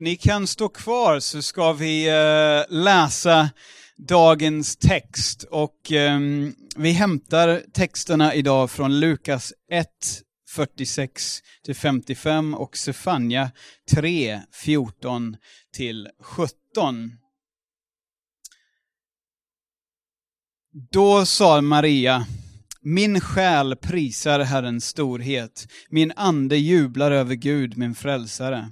Ni kan stå kvar så ska vi eh, läsa dagens text och ehm, vi hämtar texterna idag från Lukas 1, 46 till 55 och Sefania 3, 14 till 17. Då sa Maria, min själ prisar Herrens storhet, min ande jublar över Gud, min frälsare.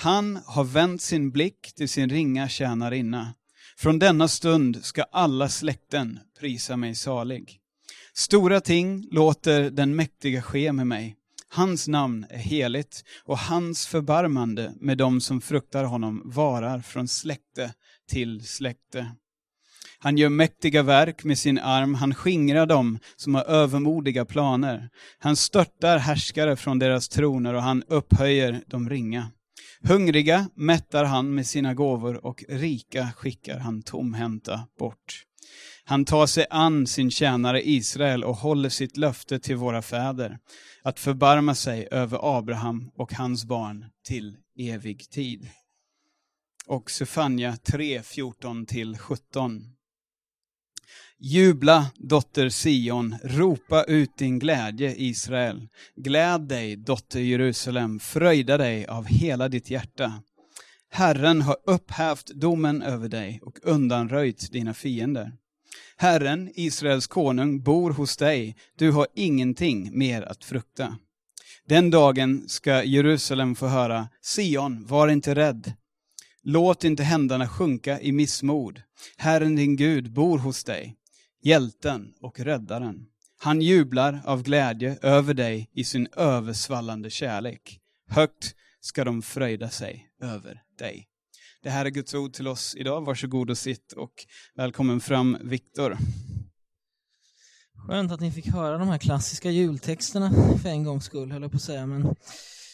Han har vänt sin blick till sin ringa tjänarinna. Från denna stund ska alla släkten prisa mig salig. Stora ting låter den mäktiga ske med mig. Hans namn är heligt och hans förbarmande med dem som fruktar honom varar från släkte till släkte. Han gör mäktiga verk med sin arm, han skingrar dem som har övermodiga planer. Han störtar härskare från deras troner och han upphöjer de ringa. Hungriga mättar han med sina gåvor och rika skickar han tomhänta bort. Han tar sig an sin tjänare Israel och håller sitt löfte till våra fäder, att förbarma sig över Abraham och hans barn till evig tid. Och Sefania 3, 14-17. Jubla, dotter Sion, ropa ut din glädje, Israel. Gläd dig, dotter Jerusalem, fröjda dig av hela ditt hjärta. Herren har upphävt domen över dig och undanröjt dina fiender. Herren, Israels konung, bor hos dig, du har ingenting mer att frukta. Den dagen ska Jerusalem få höra, Sion, var inte rädd. Låt inte händerna sjunka i missmod. Herren din Gud bor hos dig hjälten och räddaren. Han jublar av glädje över dig i sin översvallande kärlek. Högt ska de fröjda sig över dig. Det här är Guds ord till oss idag. Varsågod och sitt och välkommen fram Viktor. Skönt att ni fick höra de här klassiska jultexterna för en gångs skull, höll jag på att säga. Men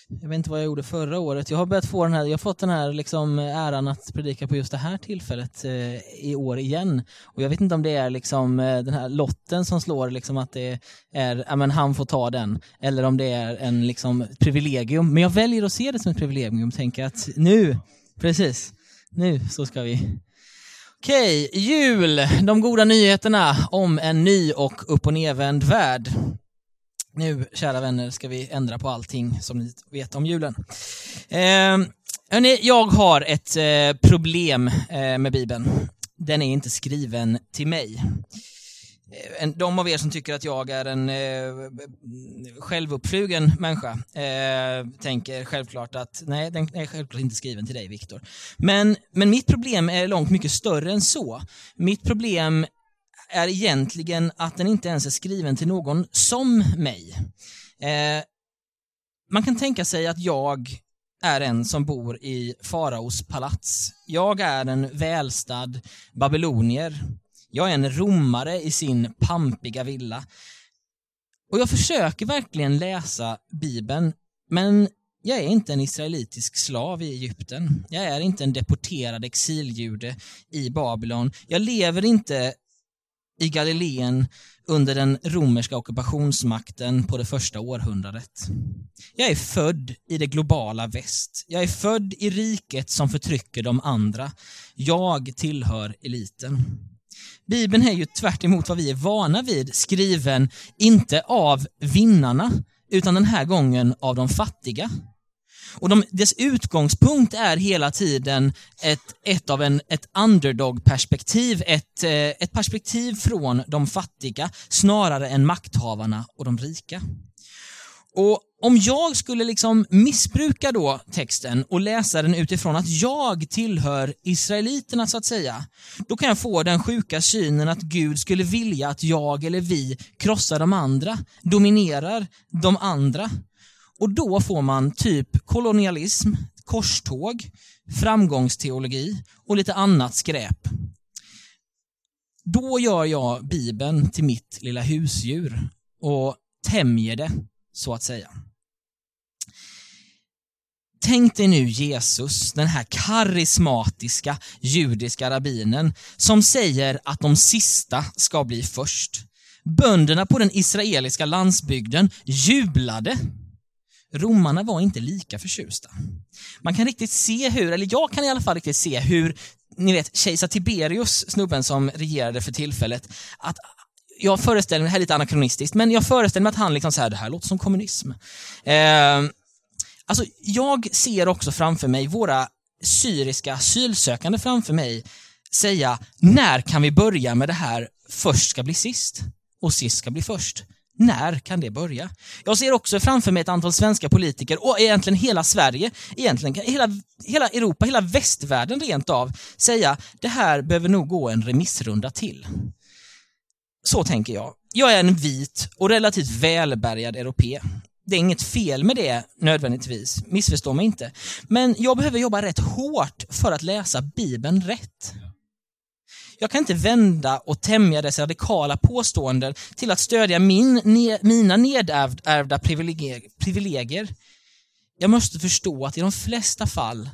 jag vet inte vad jag gjorde förra året. Jag har börjat få den här, jag har fått den här liksom äran att predika på just det här tillfället eh, i år igen. Och jag vet inte om det är liksom eh, den här lotten som slår liksom att det är, ja men han får ta den. Eller om det är en liksom privilegium. Men jag väljer att se det som ett privilegium och tänka att nu, precis, nu så ska vi Okej, jul, de goda nyheterna om en ny och upp och nedvänd värld. Nu, kära vänner, ska vi ändra på allting som ni vet om julen. Eh, hörni, jag har ett eh, problem eh, med Bibeln. Den är inte skriven till mig. Eh, de av er som tycker att jag är en eh, självuppflugen människa eh, tänker självklart att nej, den är självklart inte skriven till dig, Viktor. Men, men mitt problem är långt mycket större än så. Mitt problem är egentligen att den inte ens är skriven till någon som mig. Eh, man kan tänka sig att jag är en som bor i faraos palats. Jag är en välstad babylonier. Jag är en romare i sin pampiga villa. Och jag försöker verkligen läsa Bibeln, men jag är inte en israelitisk slav i Egypten. Jag är inte en deporterad exiljude i Babylon. Jag lever inte i Galileen under den romerska ockupationsmakten på det första århundradet. Jag är född i det globala väst. Jag är född i riket som förtrycker de andra. Jag tillhör eliten. Bibeln är ju tvärt vad vi är vana vid skriven, inte av vinnarna, utan den här gången av de fattiga. Och de, dess utgångspunkt är hela tiden ett, ett av en, ett underdog-perspektiv, ett, eh, ett perspektiv från de fattiga snarare än makthavarna och de rika. Och om jag skulle liksom missbruka då texten och läsa den utifrån att jag tillhör israeliterna så att säga, då kan jag få den sjuka synen att Gud skulle vilja att jag eller vi krossar de andra, dominerar de andra. Och då får man typ kolonialism, korståg, framgångsteologi och lite annat skräp. Då gör jag Bibeln till mitt lilla husdjur och tämjer det, så att säga. Tänk dig nu Jesus, den här karismatiska judiska rabbinen, som säger att de sista ska bli först. Bönderna på den israeliska landsbygden jublade romarna var inte lika förtjusta. Man kan riktigt se hur, eller jag kan i alla fall riktigt se hur, ni vet, kejsar Tiberius, snubben som regerade för tillfället, att jag föreställer mig, det här är lite anakronistiskt, men jag föreställer mig att han liksom så här, det här låter som kommunism. Eh, alltså, jag ser också framför mig våra syriska asylsökande framför mig säga, när kan vi börja med det här först ska bli sist och sist ska bli först? När kan det börja? Jag ser också framför mig ett antal svenska politiker och egentligen hela Sverige, egentligen hela, hela Europa, hela västvärlden rent av, säga det här behöver nog gå en remissrunda till. Så tänker jag. Jag är en vit och relativt välbärgad europé. Det är inget fel med det nödvändigtvis, missförstå mig inte. Men jag behöver jobba rätt hårt för att läsa Bibeln rätt. Jag kan inte vända och tämja dess radikala påståenden till att stödja min, ne, mina nedärvda privilegier, privilegier. Jag måste förstå att i de flesta fall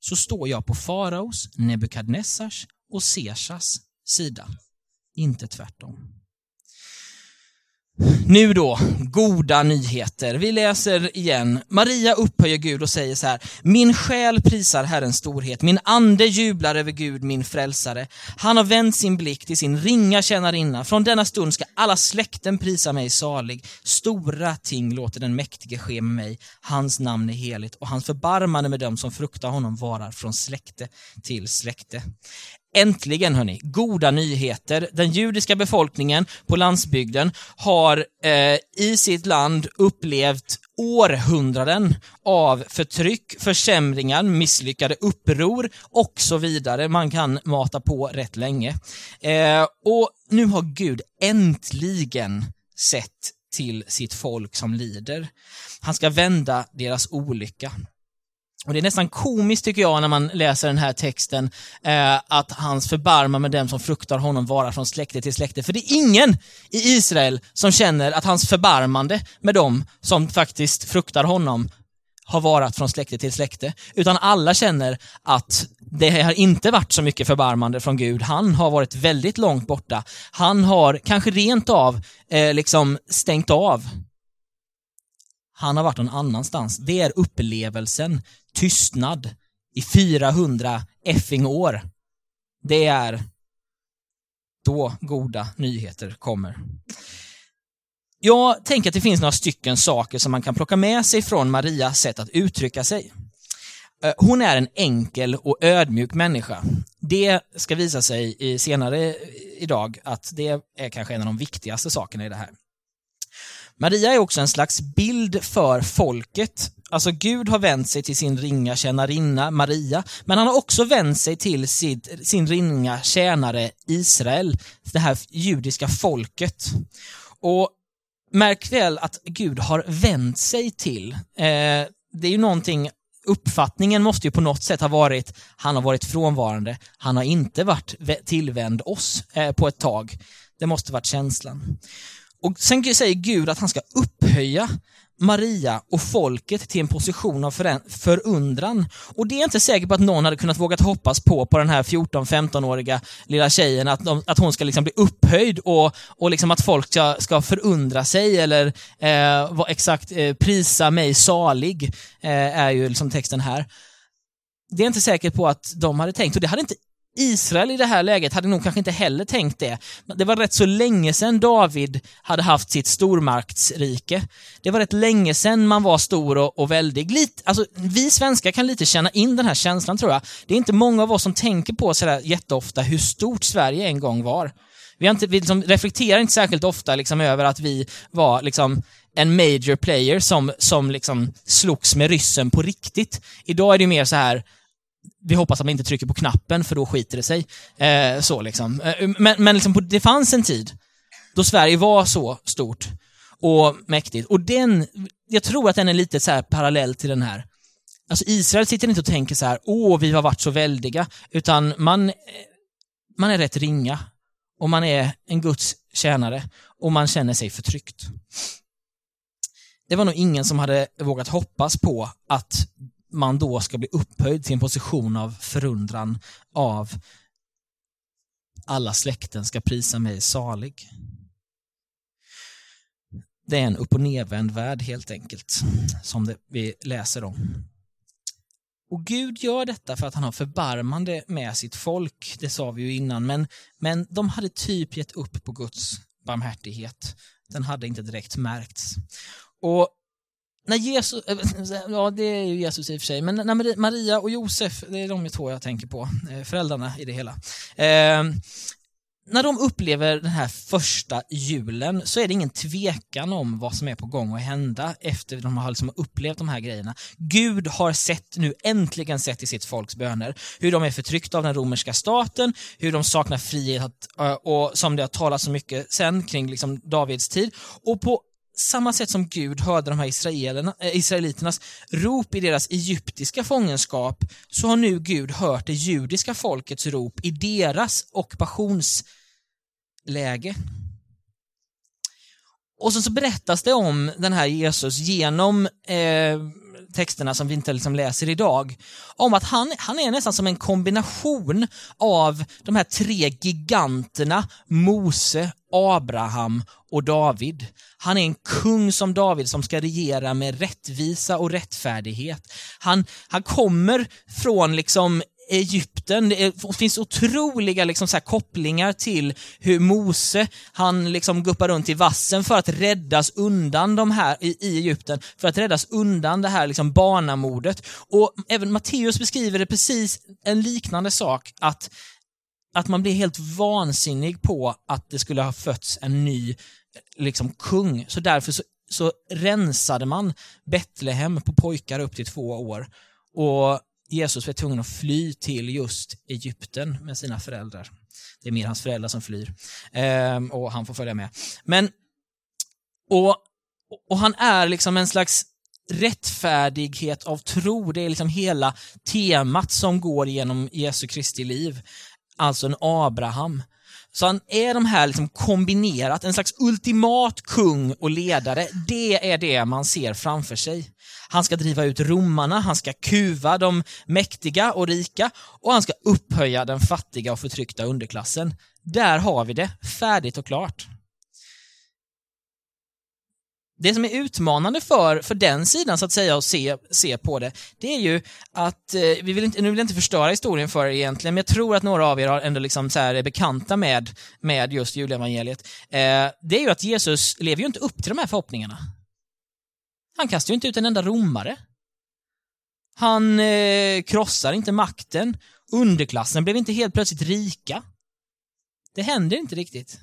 så står jag på faraos, Nebukadnessars och Caesars sida. Inte tvärtom. Nu då, goda nyheter. Vi läser igen. Maria upphöjer Gud och säger så här. Min själ prisar Herrens storhet, min ande jublar över Gud, min frälsare. Han har vänt sin blick till sin ringa tjänarinna. Från denna stund ska alla släkten prisa mig salig. Stora ting låter den mäktige ske med mig. Hans namn är heligt och hans förbarmande med dem som fruktar honom varar från släkte till släkte. Äntligen hörni, goda nyheter. Den judiska befolkningen på landsbygden har eh, i sitt land upplevt århundraden av förtryck, försämringar, misslyckade uppror och så vidare. Man kan mata på rätt länge. Eh, och nu har Gud äntligen sett till sitt folk som lider. Han ska vända deras olycka. Och Det är nästan komiskt tycker jag när man läser den här texten, eh, att hans förbarmar med dem som fruktar honom vara från släkte till släkte. För det är ingen i Israel som känner att hans förbarmande med dem som faktiskt fruktar honom har varat från släkte till släkte. Utan alla känner att det har inte varit så mycket förbarmande från Gud. Han har varit väldigt långt borta. Han har kanske rent av eh, liksom stängt av han har varit någon annanstans. Det är upplevelsen tystnad i 400 effing år. Det är då goda nyheter kommer. Jag tänker att det finns några stycken saker som man kan plocka med sig från Marias sätt att uttrycka sig. Eh, hon är en enkel och ödmjuk människa. Det ska visa sig senare idag att det är kanske en av de viktigaste sakerna i det här. Maria är också en slags bild för folket. Alltså Gud har vänt sig till sin ringa tjänarinna Maria, men han har också vänt sig till sitt, sin ringa tjänare Israel, det här judiska folket. Och märk väl att Gud har vänt sig till. Eh, det är ju någonting uppfattningen måste ju på något sätt ha varit, han har varit frånvarande, han har inte varit tillvänd oss eh, på ett tag. Det måste varit känslan. Och Sen säger Gud att han ska upphöja Maria och folket till en position av förundran. Och det är inte säkert på att någon hade kunnat vågat hoppas på, på den här 14-15-åriga lilla tjejen, att, de, att hon ska liksom bli upphöjd och, och liksom att folk ska, ska förundra sig eller eh, vad exakt, eh, prisa mig salig, eh, är ju liksom texten här. Det är inte säkert på att de hade tänkt, och det hade inte Israel i det här läget hade nog kanske inte heller tänkt det. Det var rätt så länge sedan David hade haft sitt stormaktsrike. Det var rätt länge sedan man var stor och, och väldig. Lite, alltså, vi svenskar kan lite känna in den här känslan tror jag. Det är inte många av oss som tänker på sådär jätteofta hur stort Sverige en gång var. Vi, har inte, vi liksom reflekterar inte särskilt ofta liksom över att vi var liksom en major player som, som liksom slogs med ryssen på riktigt. Idag är det mer så här vi hoppas att man inte trycker på knappen för då skiter det sig. Eh, så liksom. Eh, men, men liksom, det fanns en tid då Sverige var så stort och mäktigt. Och den, jag tror att den är lite så här parallell till den här. Alltså Israel sitter inte och tänker så här, åh, vi har varit så väldiga, utan man, eh, man är rätt ringa och man är en Guds tjänare och man känner sig förtryckt. Det var nog ingen som hade vågat hoppas på att man då ska bli upphöjd till en position av förundran av alla släkten ska prisa mig salig. Det är en upp och nervänd värld helt enkelt, som det vi läser om. Och Gud gör detta för att han har förbarmande med sitt folk, det sa vi ju innan, men, men de hade typ gett upp på Guds barmhärtighet. Den hade inte direkt märkts. Och när Jesus, eh, eh, ja det är ju Jesus i och för sig, men när Maria och Josef, det är de två jag tänker på, eh, föräldrarna i det hela. Eh, när de upplever den här första julen så är det ingen tvekan om vad som är på gång att hända efter de har liksom upplevt de här grejerna. Gud har sett nu, äntligen sett i sitt folks böner, hur de är förtryckta av den romerska staten, hur de saknar frihet och som det har talats så mycket sen kring liksom Davids tid. Och på samma sätt som Gud hörde de här israelerna, äh, israeliternas rop i deras egyptiska fångenskap, så har nu Gud hört det judiska folkets rop i deras ockupationsläge. Och så, så berättas det om den här Jesus genom eh, texterna som vi inte liksom läser idag, om att han, han är nästan som en kombination av de här tre giganterna Mose, Abraham och David. Han är en kung som David som ska regera med rättvisa och rättfärdighet. Han, han kommer från liksom Egypten. Det finns otroliga liksom så kopplingar till hur Mose, han liksom guppar runt i vassen för att räddas undan de här i, i Egypten, för att räddas undan det här liksom barnamordet. Och även Matteus beskriver det precis en liknande sak, att, att man blir helt vansinnig på att det skulle ha fötts en ny liksom kung. Så därför så, så rensade man Betlehem på pojkar upp till två år. Och Jesus var tvungen att fly till just Egypten med sina föräldrar. Det är mer hans föräldrar som flyr. Ehm, och han får följa med. Men, och, och han är liksom en slags rättfärdighet av tro. Det är liksom hela temat som går genom Jesu Kristi liv. Alltså en Abraham. Så han är de här liksom kombinerat, en slags ultimat kung och ledare. Det är det man ser framför sig. Han ska driva ut romarna, han ska kuva de mäktiga och rika och han ska upphöja den fattiga och förtryckta underklassen. Där har vi det, färdigt och klart. Det som är utmanande för, för den sidan så att säga att se, se på det, det är ju att, eh, vi vill inte, nu vill jag inte förstöra historien för er egentligen, men jag tror att några av er har ändå liksom så här är bekanta med, med just julevangeliet. Eh, det är ju att Jesus lever ju inte upp till de här förhoppningarna. Han kastar ju inte ut en enda romare. Han eh, krossar inte makten. Underklassen blev inte helt plötsligt rika. Det händer inte riktigt.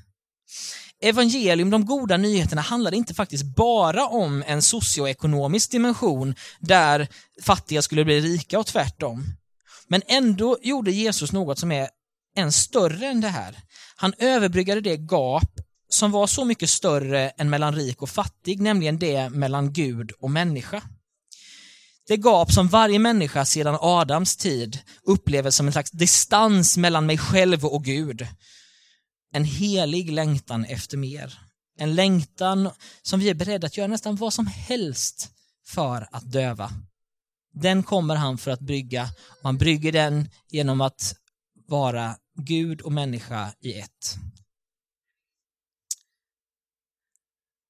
Evangelium, de goda nyheterna, handlar inte faktiskt bara om en socioekonomisk dimension där fattiga skulle bli rika och tvärtom. Men ändå gjorde Jesus något som är än större än det här. Han överbryggade det gap som var så mycket större än mellan rik och fattig, nämligen det mellan Gud och människa. Det gap som varje människa sedan Adams tid upplever som en slags distans mellan mig själv och Gud. En helig längtan efter mer. En längtan som vi är beredda att göra nästan vad som helst för att döva. Den kommer han för att brygga och han brygger den genom att vara Gud och människa i ett.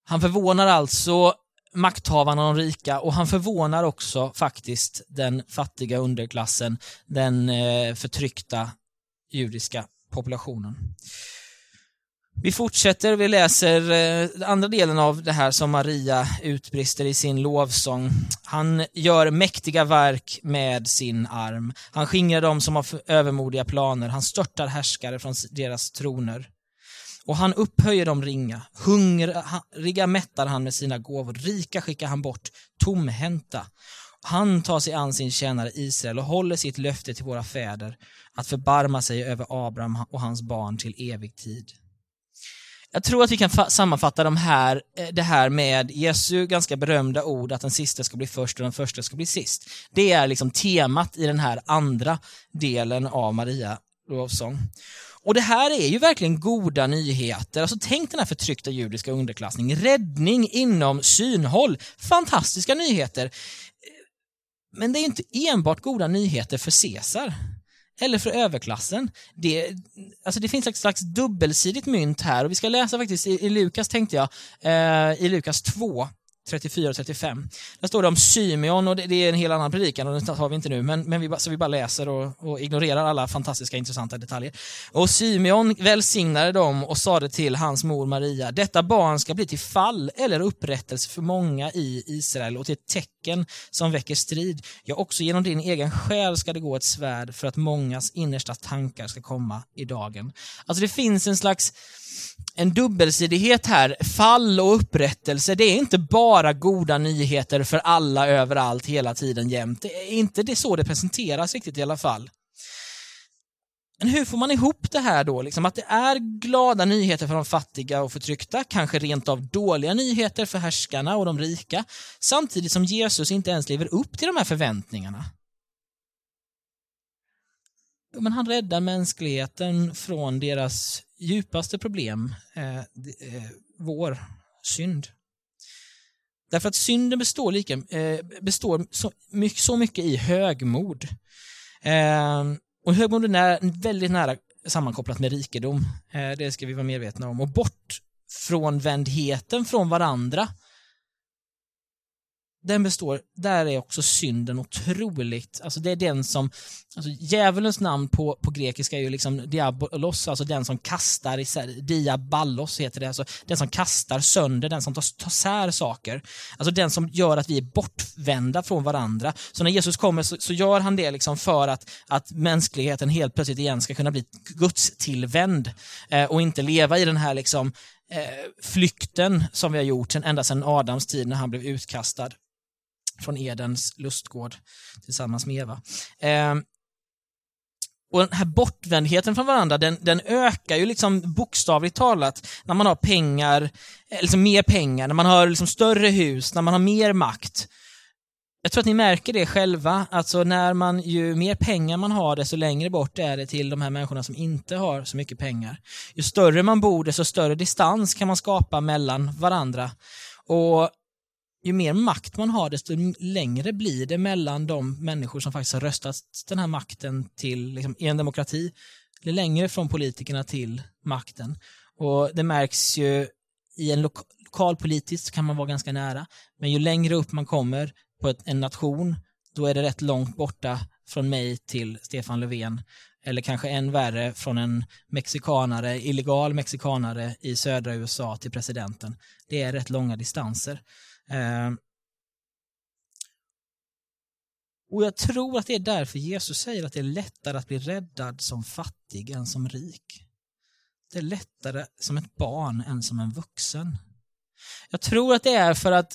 Han förvånar alltså makthavarna och de rika och han förvånar också faktiskt den fattiga underklassen, den eh, förtryckta judiska populationen. Vi fortsätter, vi läser eh, andra delen av det här som Maria utbrister i sin lovsång. Han gör mäktiga verk med sin arm. Han skingrar dem som har övermodiga planer. Han störtar härskare från deras troner. Och han upphöjer de ringa. Hungriga mättar han med sina gåvor. Rika skickar han bort tomhänta. Han tar sig an sin tjänare Israel och håller sitt löfte till våra fäder att förbarma sig över Abraham och hans barn till evig tid. Jag tror att vi kan sammanfatta de här, eh, det här med Jesu ganska berömda ord att den sista ska bli först och den första ska bli sist. Det är liksom temat i den här andra delen av Maria lovsång. Och det här är ju verkligen goda nyheter. Alltså tänk den här förtryckta judiska underklassningen, Räddning inom synhåll. Fantastiska nyheter. Eh, men det är inte enbart goda nyheter för Caesar eller för överklassen. Det, alltså det finns ett slags dubbelsidigt mynt här och vi ska läsa faktiskt i, i Lukas tänkte jag, eh, i Lukas 2, 34 och 35. Där står det om Symeon och det, det är en helt annan predikan och den har vi inte nu, men, men vi, så vi bara läser och, och ignorerar alla fantastiska intressanta detaljer. Och Symeon välsignade dem och sade till hans mor Maria, detta barn ska bli till fall eller upprättelse för många i Israel och till ett tecken som väcker strid. Ja, också genom din egen själ ska det gå ett svärd för att mångas innersta tankar ska komma i dagen. Alltså det finns en slags en dubbelsidighet här. Fall och upprättelse, det är inte bara bara goda nyheter för alla överallt hela tiden jämt. Det är inte det så det presenteras riktigt i alla fall. Men hur får man ihop det här då? Liksom att det är glada nyheter för de fattiga och förtryckta, kanske rent av dåliga nyheter för härskarna och de rika, samtidigt som Jesus inte ens lever upp till de här förväntningarna. Men han räddar mänskligheten från deras djupaste problem, eh, eh vår synd. Därför att synden består, lika, eh, består så, mycket, så mycket i högmod. Eh, och högmod är nära, väldigt nära sammankopplat med rikedom. Eh, det ska vi vara medvetna om. Och bort från vändheten från varandra den består, där är också synden otroligt, alltså det är den som, alltså djävulens namn på, på grekiska är ju liksom diabolos, alltså den som kastar isär, diaballos heter det, alltså den som kastar sönder, den som tar, tar sär saker. Alltså den som gör att vi är bortvända från varandra. Så när Jesus kommer så, så gör han det liksom för att, att mänskligheten helt plötsligt igen ska kunna bli gudstillvänd eh, och inte leva i den här liksom eh, flykten som vi har gjort sen, ända sedan Adams tid när han blev utkastad från Edens lustgård tillsammans med Eva. Eh, och den här bortvändheten från varandra, den, den, ökar ju liksom bokstavligt talat när man har pengar, eh, liksom mer pengar, när man har liksom större hus, när man har mer makt. Jag tror att ni märker det själva, alltså när man, ju mer pengar man har, desto längre bort är det till de här människorna som inte har så mycket pengar. Ju större man bor, desto större distans kan man skapa mellan varandra. Och ju mer makt man har, desto längre blir det mellan de människor som faktiskt har röstat den här makten till, liksom, i en demokrati. Det är längre från politikerna till makten. Och det märks ju i en loka lokalpolitiskt kan man vara ganska nära, men ju längre upp man kommer på ett, en nation, då är det rätt långt borta från mig till Stefan Löfven. Eller kanske än värre från en mexikanare, illegal mexikanare i södra USA till presidenten. Det är rätt långa distanser. Eh, och jag tror att det är därför Jesus säger att det är lättare att bli räddad som fattig än som rik. Det är lättare som ett barn än som en vuxen. Jag tror att det är för att,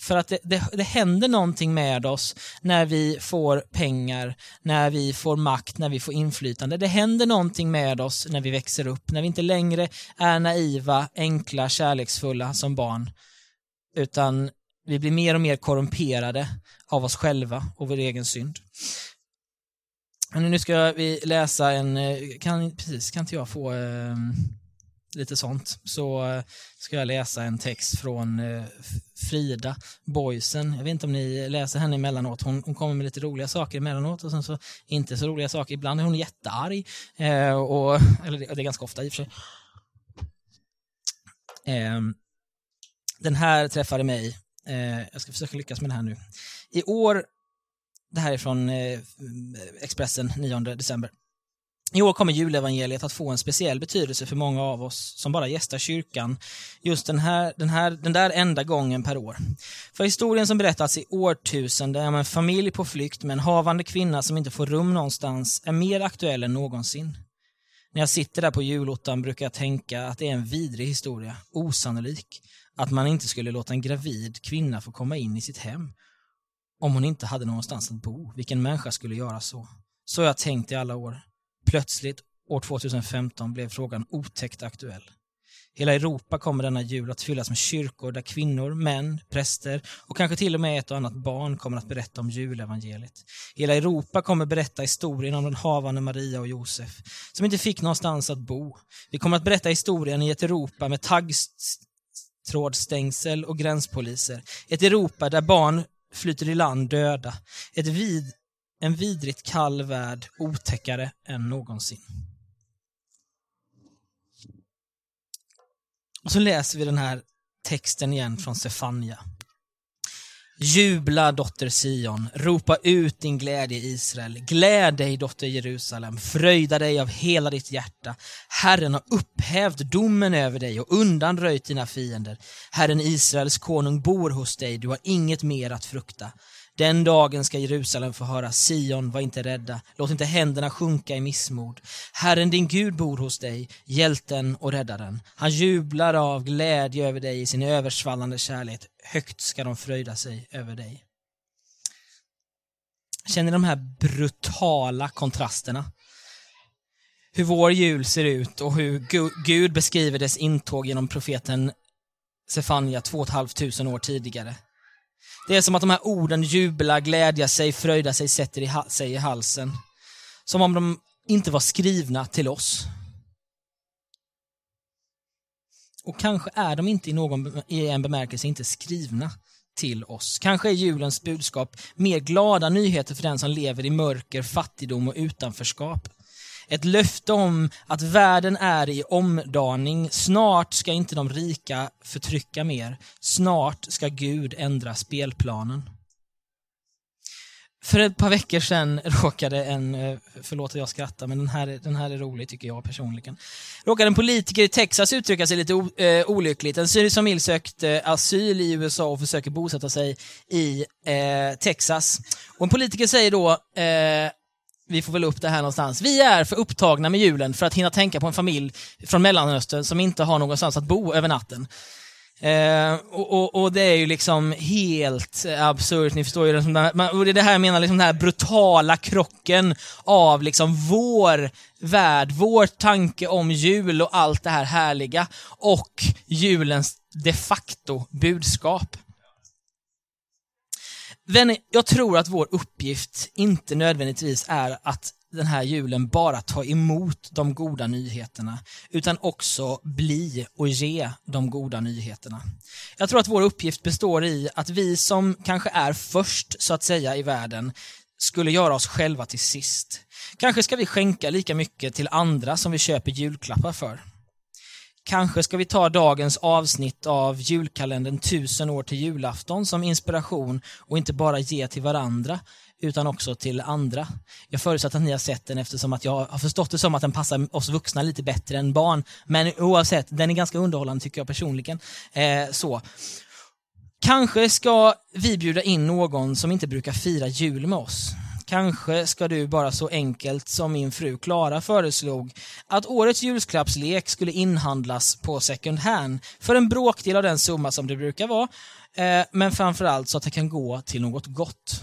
för att det, det, det, händer någonting med oss när vi får pengar, när vi får makt, när vi får inflytande. Det händer någonting med oss när vi växer upp, när vi inte längre är naiva, enkla, kärleksfulla som barn utan vi blir mer och mer korrumperade av oss själva och vår egen synd. Men nu ska vi läsa en, eh, kan, precis, kan inte jag få eh, lite sånt, så eh, ska jag läsa en text från eh, Frida Boysen. Jag vet inte om ni läser henne emellanåt. Hon, hon kommer med lite roliga saker emellanåt och sen så inte så roliga saker. Ibland är hon jättearg, eh, och, eller det, det, är ganska ofta i och för sig. Ehm, den här träffade mig. Eh, jag ska försöka lyckas med det här nu. I år, det här är från eh, Expressen 9 december. I år kommer julevangeliet att få en speciell betydelse för många av oss som bara gästar kyrkan just den, här, den, här, den där enda gången per år. För historien som berättats i årtusenden om en familj på flykt med en havande kvinna som inte får rum någonstans är mer aktuell än någonsin. När jag sitter där på julottan brukar jag tänka att det är en vidrig historia, osannolik att man inte skulle låta en gravid kvinna få komma in i sitt hem om hon inte hade någonstans att bo. Vilken människa skulle göra så? Så har jag tänkt i alla år. Plötsligt, år 2015, blev frågan otäckt aktuell. Hela Europa kommer denna jul att fyllas med kyrkor där kvinnor, män, präster och kanske till och med ett och annat barn kommer att berätta om julevangeliet. Hela Europa kommer berätta historien om den havande Maria och Josef, som inte fick någonstans att bo. Vi kommer att berätta historien i ett Europa med taggtrådstängsel och gränspoliser. Ett Europa där barn flyter i land döda. Ett vid en vidrigt kall värld otäckare än någonsin. Och så läser vi den här texten igen från Stefania. Jubla dotter Sion, ropa ut din glädje Israel. Gläd dig dotter Jerusalem, fröjda dig av hela ditt hjärta. Herren har upphävt domen över dig och undanröjt dina fiender. Herren Israels konung bor hos dig, du har inget mer att frukta. Den dagen ska Jerusalem få höra Sion, var inte rädda, låt inte händerna sjunka i missmod. Herren din Gud bor hos dig, hjälten och räddaren. Han jublar av glädje över dig i sin översvallande kärlek. Högt ska de fröjda sig över dig. Känner ni de här brutala kontrasterna? Hur vår jul ser ut och hur Gud beskriver dess intåg genom profeten Sefania två och ett halvt tusen år tidigare. Det är som att de här orden jubla, glädja sig, fröjda sig, sätter i sig i halsen. Som om de inte var skrivna till oss. Och kanske är de inte i, någon, i en bemärkelse inte skrivna till oss. Kanske är julens budskap mer glada nyheter för den som lever i mörker, fattigdom och utanförskap. Ett löfte om att världen är i omdaning. Snart ska inte de rika förtrycka mer. Snart ska Gud ändra spelplanen. För ett par veckor sedan råkade en, eh, förlåt att jag skrattar, men den här, den här är rolig tycker jag personligen. Råkade en politiker i Texas uttrycka sig lite o, eh, olyckligt. En syrisk familj sökte asyl i USA och försöker bosätta sig i eh, Texas. Och en politiker säger då, eh, vi får väl upp det här någonstans. Vi är för upptagna med julen för att hinna tänka på en familj från Mellanöstern som inte har någonstans att bo över natten. Eh, och, och, och, det är ju liksom helt absurt, ni förstår ju. Det, och det är det här jag menar, liksom den här brutala krocken av liksom vår värld, vår tanke om jul och allt det här härliga och julens de facto budskap. Vänner, jag tror att vår uppgift inte nödvändigtvis är att den här julen bara ta emot de goda nyheterna, utan också bli och ge de goda nyheterna. Jag tror att vår uppgift består i att vi som kanske är först, så att säga, i världen, skulle göra oss själva till sist. Kanske ska vi skänka lika mycket till andra som vi köper julklappar för. Kanske ska vi ta dagens avsnitt av julkalendern Tusen år till julafton som inspiration och inte bara ge till varandra utan också till andra. Jag förutsätter att ni har sett den eftersom att jag har förstått det som att den passar oss vuxna lite bättre än barn. Men oavsett, den är ganska underhållande tycker jag personligen. Eh, så. Kanske ska vi bjuda in någon som inte brukar fira jul med oss. Kanske ska du bara så enkelt som min fru Klara föreslog att årets julklappslek skulle inhandlas på second hand för en bråkdel av den summa som det brukar vara, eh, men framförallt så att det kan gå till något gott.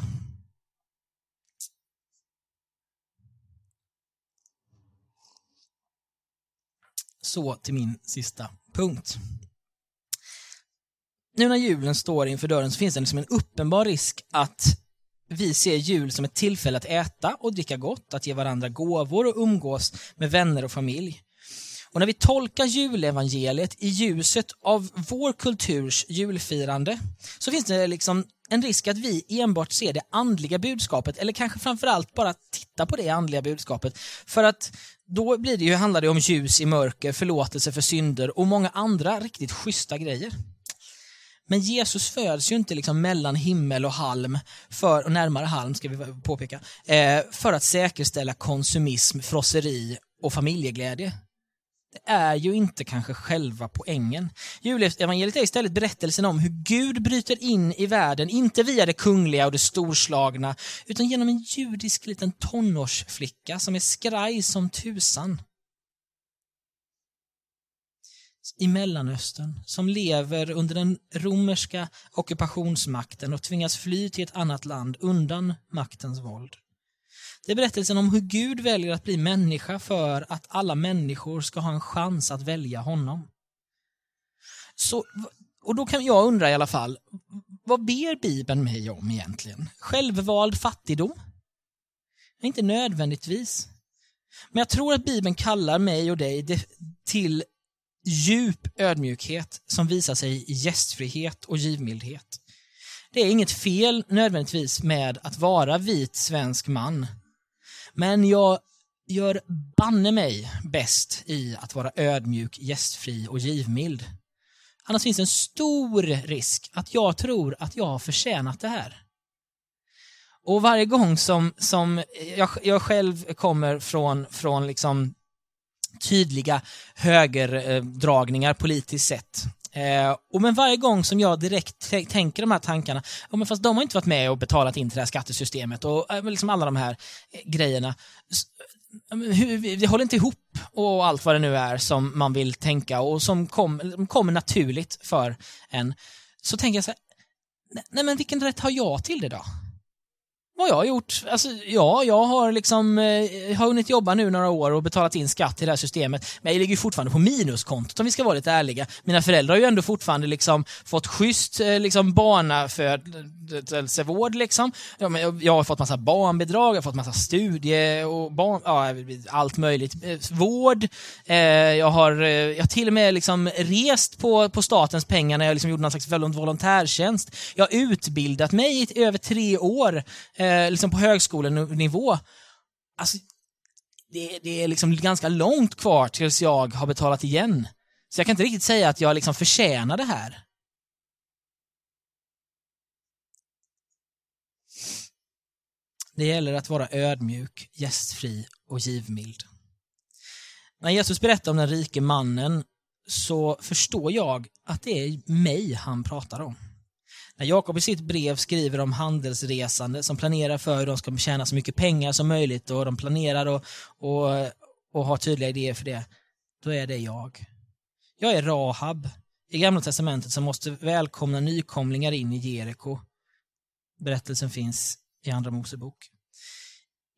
Så till min sista punkt. Nu när julen står inför dörren så finns det liksom en uppenbar risk att vi ser jul som ett tillfälle att äta och dricka gott, att ge varandra gåvor och umgås med vänner och familj. Och när vi tolkar julevangeliet i ljuset av vår kulturs julfirande så finns det liksom en risk att vi enbart ser det andliga budskapet eller kanske framförallt bara tittar på det andliga budskapet. För att då blir det ju, handlar det om ljus i mörker, förlåtelse för synder och många andra riktigt schyssta grejer. Men Jesus föds ju inte liksom mellan himmel och halm, för, och närmare halm ska vi påpeka, eh, för att säkerställa konsumism, frosseri och familjeglädje. Det är ju inte kanske själva poängen. Julevangeliet är istället berättelsen om hur Gud bryter in i världen, inte via det kungliga och det storslagna, utan genom en judisk liten tonårsflicka som är skraj som tusan i Mellanöstern som lever under den romerska ockupationsmakten och tvingas fly till ett annat land undan maktens våld. Det är berättelsen om hur Gud väljer att bli människa för att alla människor ska ha en chans att välja honom. Så, och då kan jag undra i alla fall, vad ber Bibeln mig om egentligen? Självvald fattigdom? Inte nödvändigtvis. Men jag tror att Bibeln kallar mig och dig till djup ödmjukhet som visar sig i gästfrihet och givmildhet. Det är inget fel nödvändigtvis med att vara vit svensk man. Men jag gör banne mig bäst i att vara ödmjuk, gästfri och givmild. Annars finns en stor risk att jag tror att jag har förtjänat det här. Och varje gång som, som jag, jag själv kommer från, från liksom tydliga högerdragningar politiskt sett. Eh, och men varje gång som jag direkt tänker de här tankarna, ja, men fast de har inte varit med och betalat in till det här skattesystemet och eh, liksom alla de här eh, grejerna. Det håller inte ihop och allt vad det nu är som man vill tänka och som kom, kommer naturligt för en. Så tänker jag så här, nej men vilken rätt har jag till det då? Vad jag har gjort? Alltså, ja, jag har liksom eh, har hunnit jobba nu några år och betalat in skatt till det här systemet. Men jag ligger fortfarande på minuskontot om vi ska vara lite ärliga. Mina föräldrar har ju ändå fortfarande liksom fått schysst eh, liksom barnafödelsevård eh, eh, eh, liksom. Jag har fått massa barnbidrag, jag har fått massa studie och barn, ja, allt möjligt. Eh, vård. Eh, jag har, eh, jag har till och med liksom rest på, på statens pengar när jag liksom gjorde någon slags volontärtjänst. Jag har utbildat mig i över tre år eh, Eh, liksom på högskolenivå. Alltså, det, det, är liksom ganska långt kvar tills jag har betalat igen. Så jag kan inte riktigt säga att jag liksom förtjänar det här. Det gäller att vara ödmjuk, gästfri och givmild. När Jesus berättar om den rike mannen så förstår jag att det är mig han pratar om. När Jakob i sitt brev skriver om handelsresande som planerar för hur de ska tjäna så mycket pengar som möjligt och de planerar och, och, och har tydliga idéer för det, då är det jag. Jag är Rahab i Gamla Testamentet som måste välkomna nykomlingar in i Jeriko. Berättelsen finns i Andra Mosebok.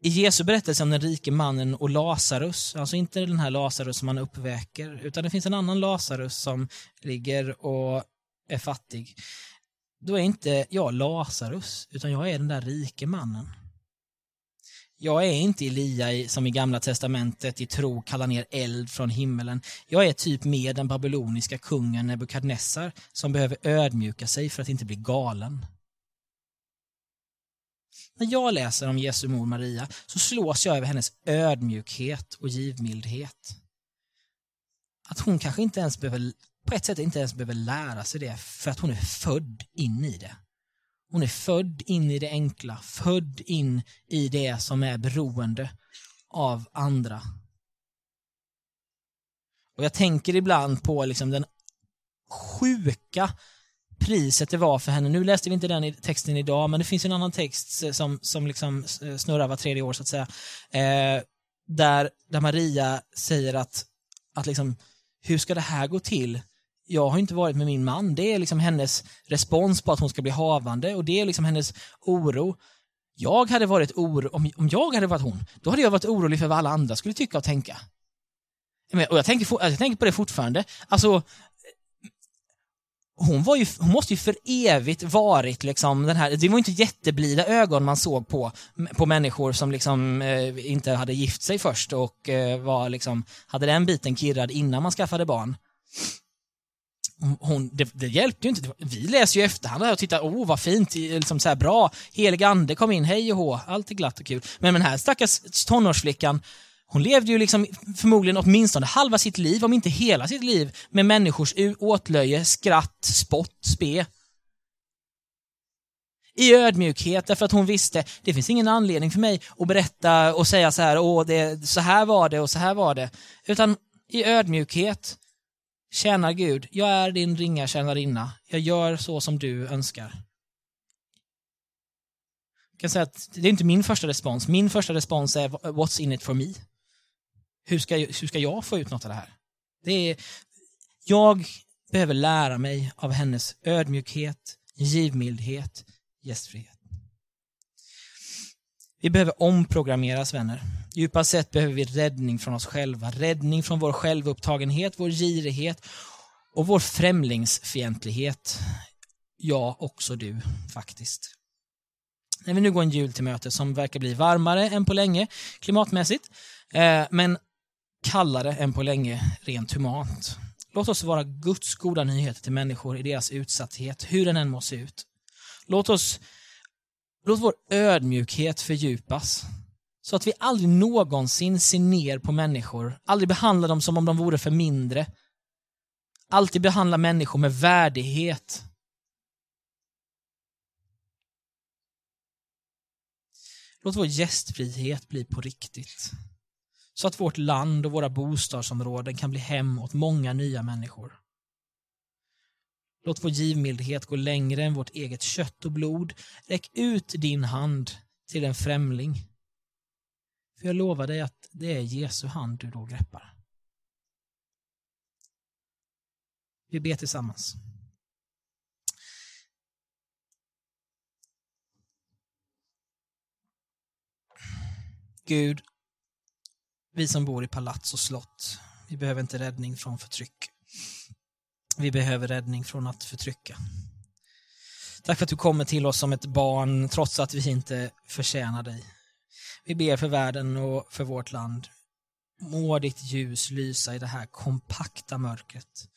I Jesu berättelse om den rike mannen och Lazarus, alltså inte den här Lazarus som man uppväcker, utan det finns en annan Lazarus som ligger och är fattig då är inte jag Lazarus, utan jag är den där rike mannen. Jag är inte Elia som i Gamla Testamentet i tro kallar ner eld från himmelen. Jag är typ mer den babyloniska kungen Nebukadnessar som behöver ödmjuka sig för att inte bli galen. När jag läser om Jesu mor Maria så slås jag över hennes ödmjukhet och givmildhet. Hon kanske inte ens behöver på ett sätt inte ens behöver lära sig det för att hon är född in i det. Hon är född in i det enkla, född in i det som är beroende av andra. Och Jag tänker ibland på liksom den sjuka priset det var för henne. Nu läste vi inte den texten idag, men det finns en annan text eh, som, som liksom eh, snurrar var tredje år, så att säga. Eh, där, där Maria säger att, att liksom, hur ska det här gå till? jag har inte varit med min man. Det är liksom hennes respons på att hon ska bli havande och det är liksom hennes oro. Jag hade varit oro, om, om jag hade varit hon, då hade jag varit orolig för vad alla andra skulle tycka och tänka. Och jag tänker, jag tänker på det fortfarande. Alltså, hon, var ju, hon måste ju för evigt varit liksom den här, det var inte jätteblida ögon man såg på, på människor som liksom eh, inte hade gift sig först och eh, var liksom, hade den biten kirrad innan man skaffade barn hon, det, det hjälpte ju inte. Vi läser ju efterhand och tittar, oh vad fint, liksom så här bra. Helig ande kom in, hej och hå, allt är glatt och kul. Men den här stackars tonårsflickan, hon levde ju liksom förmodligen åtminstone halva sitt liv, om inte hela sitt liv, med människors åtlöje, skratt, spott, spe. I ödmjukhet, därför att hon visste, det finns ingen anledning för mig att berätta och säga så här, åh, det, så här var det och så här var det. Utan i ödmjukhet, Tjänar Gud, jag är din ringa tjänarinna. Jag gör så som du önskar. Jag kan säga att det är inte min första respons. Min första respons är what's in it for me? Hur ska, hur ska jag få ut något av det här? Det är, jag behöver lära mig av hennes ödmjukhet, givmildhet, gästfrihet. Vi behöver omprogrammeras, vänner. Djupast sett behöver vi räddning från oss själva, räddning från vår självupptagenhet, vår girighet och vår främlingsfientlighet. Ja, också du faktiskt. När vi nu går en jul till möte som verkar bli varmare än på länge klimatmässigt, eh, men kallare än på länge rent humant. Låt oss vara Guds goda nyheter till människor i deras utsatthet, hur den än må se ut. Låt oss låt vår ödmjukhet fördjupas. Så att vi aldrig någonsin ser ner på människor, aldrig behandlar dem som om de vore för mindre. Alltid behandla människor med värdighet. Låt vår gästfrihet bli på riktigt. Så att vårt land och våra bostadsområden kan bli hem åt många nya människor. Låt vår givmildhet gå längre än vårt eget kött och blod. Räck ut din hand till en främling. För jag lovar dig att det är Jesu hand du då greppar. Vi ber tillsammans. Gud, vi som bor i palats och slott, vi behöver inte räddning från förtryck. Vi behöver räddning från att förtrycka. Tack för att du kommer till oss som ett barn trots att vi inte förtjänar dig. Vi ber för världen och för vårt land. Må ditt ljus lysa i det här kompakta mörkret.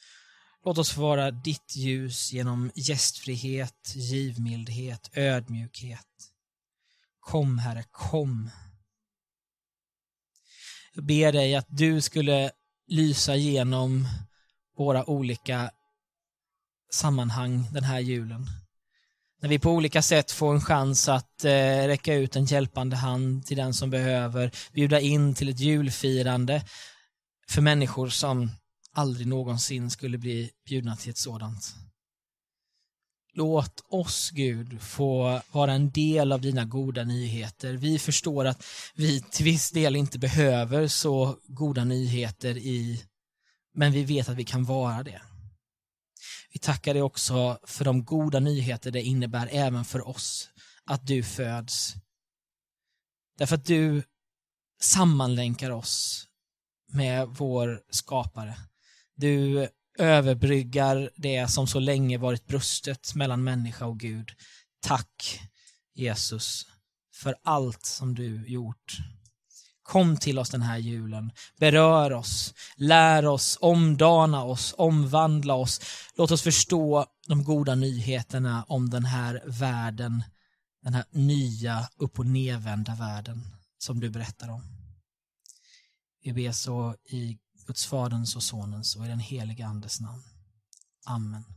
Låt oss få vara ditt ljus genom gästfrihet, givmildhet, ödmjukhet. Kom Herre, kom. Jag ber dig att du skulle lysa genom våra olika sammanhang den här julen. När vi på olika sätt får en chans att eh, räcka ut en hjälpande hand till den som behöver, bjuda in till ett julfirande för människor som aldrig någonsin skulle bli bjudna till ett sådant. Låt oss, Gud, få vara en del av dina goda nyheter. Vi förstår att vi till viss del inte behöver så goda nyheter i, men vi vet att vi kan vara det. Vi tackar dig också för de goda nyheter det innebär även för oss att du föds. Därför att du sammanlänkar oss med vår skapare. Du överbryggar det som så länge varit brustet mellan människa och Gud. Tack Jesus för allt som du gjort. Kom till oss den här julen. Berör oss, lär oss, omdana oss, omvandla oss. Låt oss förstå de goda nyheterna om den här världen, den här nya upp och nedvända världen som du berättar om. Vi ber så i Guds Faderns och Sonens och i den helige Andes namn. Amen.